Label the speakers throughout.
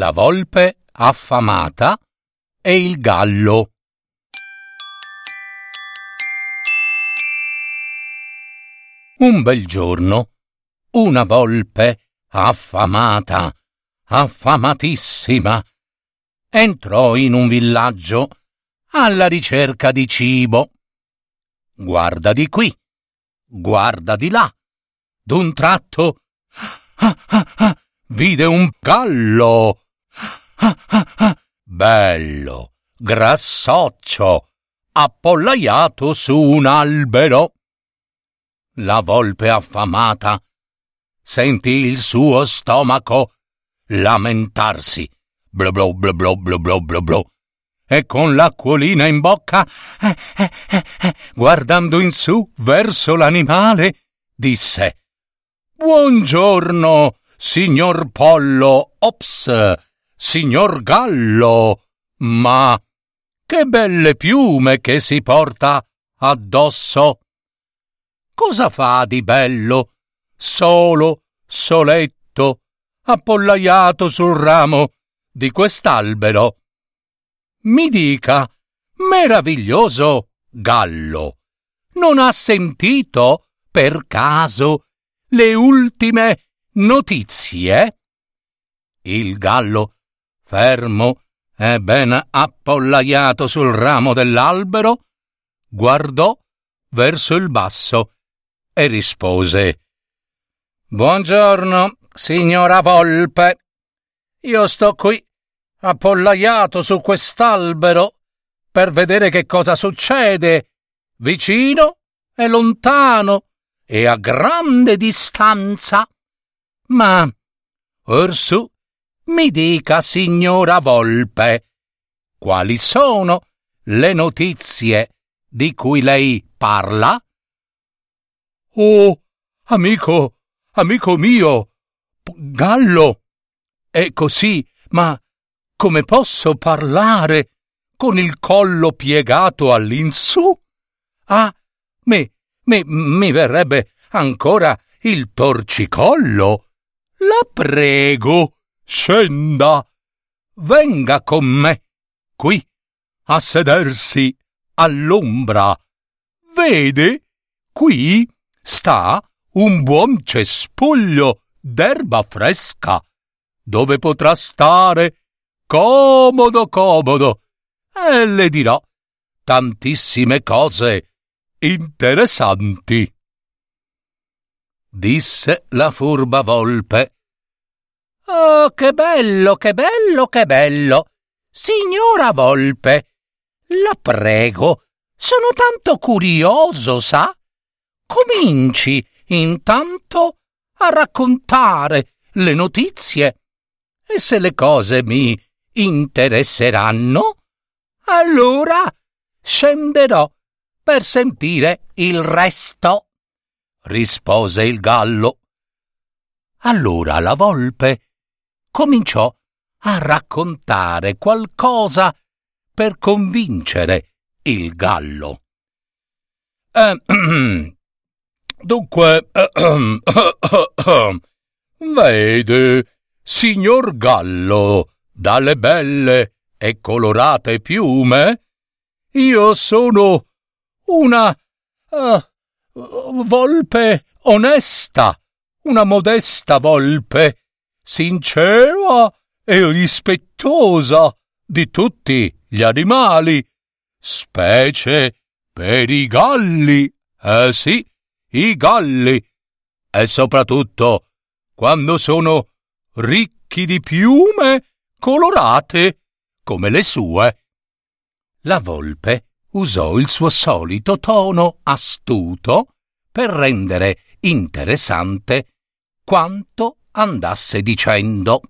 Speaker 1: La volpe affamata e il gallo. Un bel giorno, una volpe affamata, affamatissima, entrò in un villaggio alla ricerca di cibo. Guarda di qui, guarda di là. D'un tratto ah, ah, ah, vide un gallo Bello, grassoccio, appollaiato su un albero. La volpe affamata sentì il suo stomaco lamentarsi. blu blu blu blu blu blu blu blo. E con l'acquolina in bocca, eh, eh, eh, guardando in su verso l'animale, disse: Buongiorno, signor Pollo Ops signor Gallo, ma che belle piume che si porta addosso. Cosa fa di bello, solo, soletto, appollaiato sul ramo di quest'albero? Mi dica, meraviglioso Gallo, non ha sentito, per caso, le ultime notizie? Il gallo fermo e ben appollaiato sul ramo dell'albero, guardò verso il basso e rispose Buongiorno, signora Volpe. Io sto qui, appollaiato su quest'albero, per vedere che cosa succede, vicino e lontano e a grande distanza. Ma, orsù, mi dica, signora Volpe, quali sono le notizie di cui lei parla? Oh, amico, amico mio, Gallo. È così, ma come posso parlare con il collo piegato all'insù? Ah, me, me, mi verrebbe ancora il torcicollo. La prego, Scenda, venga con me, qui, a sedersi all'ombra. Vede, qui sta un buon cespuglio d'erba fresca, dove potrà stare comodo comodo, e le dirò tantissime cose interessanti. Disse la furba volpe Oh, che bello, che bello, che bello! Signora Volpe, la prego, sono tanto curioso, sa? Cominci intanto a raccontare le notizie e se le cose mi interesseranno, allora scenderò per sentire il resto, rispose il gallo. Allora la volpe cominciò a raccontare qualcosa per convincere il gallo. Eh, dunque, eh, vede, signor Gallo, dalle belle e colorate piume, io sono una uh, volpe onesta, una modesta volpe sincera e rispettosa di tutti gli animali, specie per i galli, eh sì, i galli, e soprattutto quando sono ricchi di piume colorate come le sue. La volpe usò il suo solito tono astuto per rendere interessante quanto andasse dicendo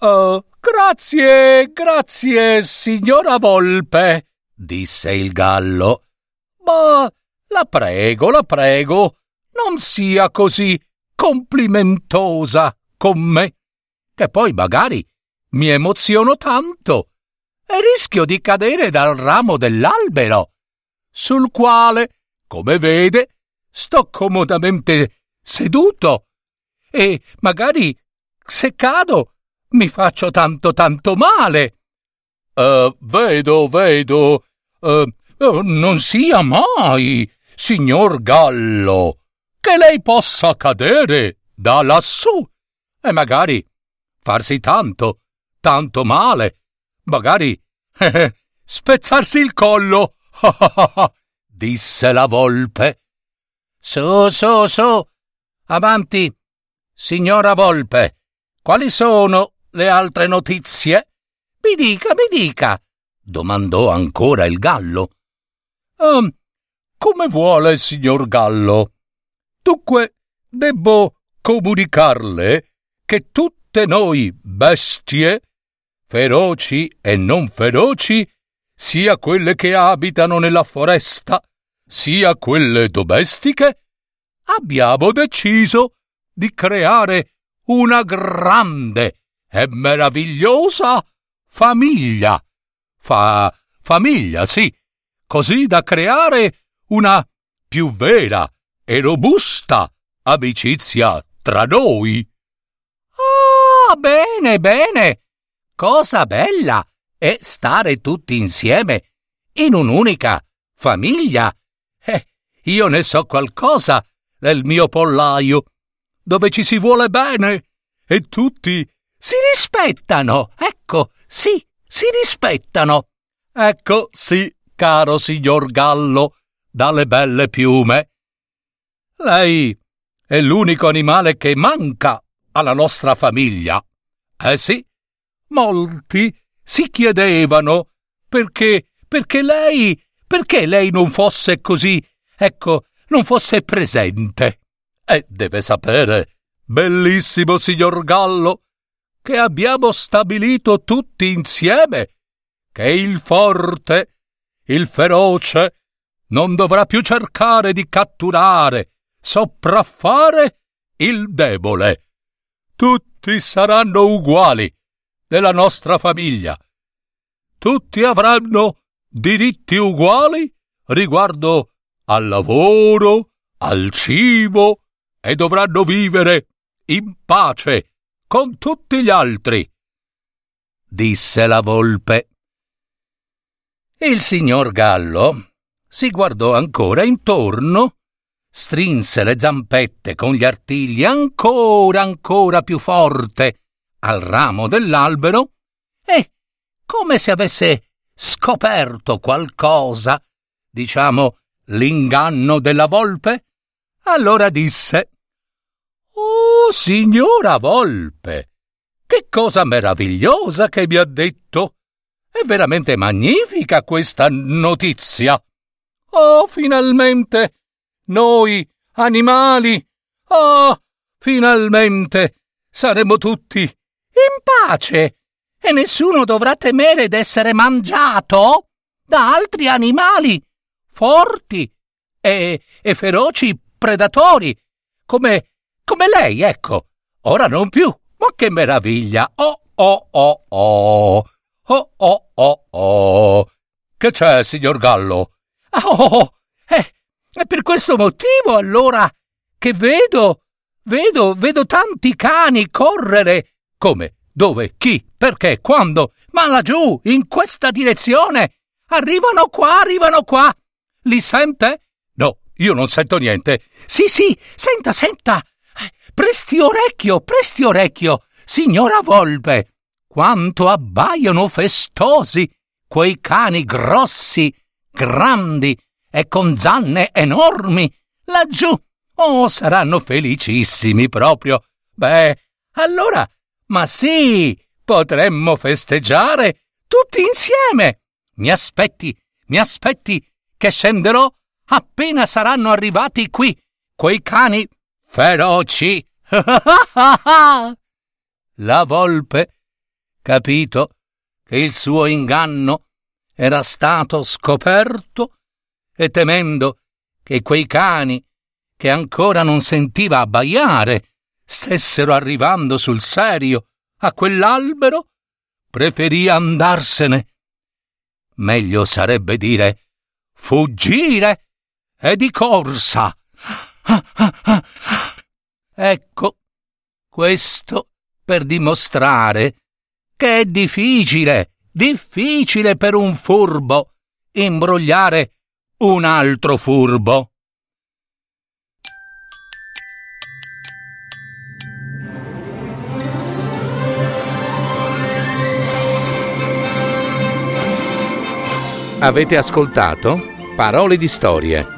Speaker 1: Oh, grazie, grazie, signora Volpe, disse il gallo. Ma la prego, la prego, non sia così complimentosa con me, che poi magari mi emoziono tanto e rischio di cadere dal ramo dell'albero, sul quale, come vede, sto comodamente seduto e magari se cado mi faccio tanto tanto male. Uh, vedo, vedo. Uh, non sia mai, signor Gallo, che lei possa cadere da lassù e magari farsi tanto, tanto male, magari spezzarsi il collo, disse la volpe. Su, su, su, avanti, signora volpe, quali sono le altre notizie? Mi dica, mi dica, domandò ancora il gallo. Um, come vuole, signor Gallo. Dunque, debbo comunicarle che tutte noi bestie, feroci e non feroci, sia quelle che abitano nella foresta, sia quelle domestiche, abbiamo deciso di creare una grande e meravigliosa famiglia. Fa famiglia, sì, così da creare una più vera e robusta amicizia tra noi. Ah, bene, bene. Cosa bella è stare tutti insieme in un'unica famiglia. Eh, io ne so qualcosa nel mio pollaio, dove ci si vuole bene e tutti si rispettano. Ecco, sì, si rispettano. Ecco, sì, caro signor Gallo, dalle belle piume. Lei è l'unico animale che manca alla nostra famiglia. Eh sì, molti si chiedevano perché, perché lei, perché lei non fosse così, ecco, non fosse presente. E deve sapere, bellissimo signor Gallo, che abbiamo stabilito tutti insieme che il forte, il feroce, non dovrà più cercare di catturare, sopraffare il debole. Tutti saranno uguali nella nostra famiglia. Tutti avranno diritti uguali riguardo al lavoro, al cibo e dovranno vivere in pace con tutti gli altri. Disse la volpe. Il signor Gallo si guardò ancora intorno, strinse le zampette con gli artigli ancora ancora più forte al ramo dell'albero e, come se avesse scoperto qualcosa, diciamo l'inganno della volpe, allora disse Oh, signora volpe, che cosa meravigliosa che mi ha detto! È veramente magnifica questa notizia. Oh, finalmente! Noi, animali! Oh, finalmente! Saremo tutti in pace e nessuno dovrà temere d'essere mangiato da altri animali forti e, e feroci predatori, come, come lei, ecco. Ora non più. Ma che meraviglia! Oh, oh, oh, oh! Oh, oh, oh, oh! Che c'è, signor Gallo? Oh, eh, è per questo motivo allora che vedo, vedo, vedo tanti cani correre. Come? Dove? Chi? Perché? Quando? Ma laggiù, in questa direzione! Arrivano qua, arrivano qua! Li sente? Io non sento niente. Sì, sì, senta, senta! Presti orecchio, presti orecchio, signora Volpe! Quanto abbaiano festosi quei cani grossi, grandi e con zanne enormi laggiù. Oh, saranno felicissimi proprio. Beh, allora, ma sì, potremmo festeggiare tutti insieme. Mi aspetti, mi aspetti che scenderò appena saranno arrivati qui quei cani feroci. La volpe capito che il suo inganno era stato scoperto e temendo che quei cani che ancora non sentiva abbaiare stessero arrivando sul serio a quell'albero, preferì andarsene. Meglio sarebbe dire fuggire e di corsa. Ecco, questo per dimostrare che è difficile, difficile per un furbo imbrogliare un altro furbo.
Speaker 2: Avete ascoltato Parole di storie,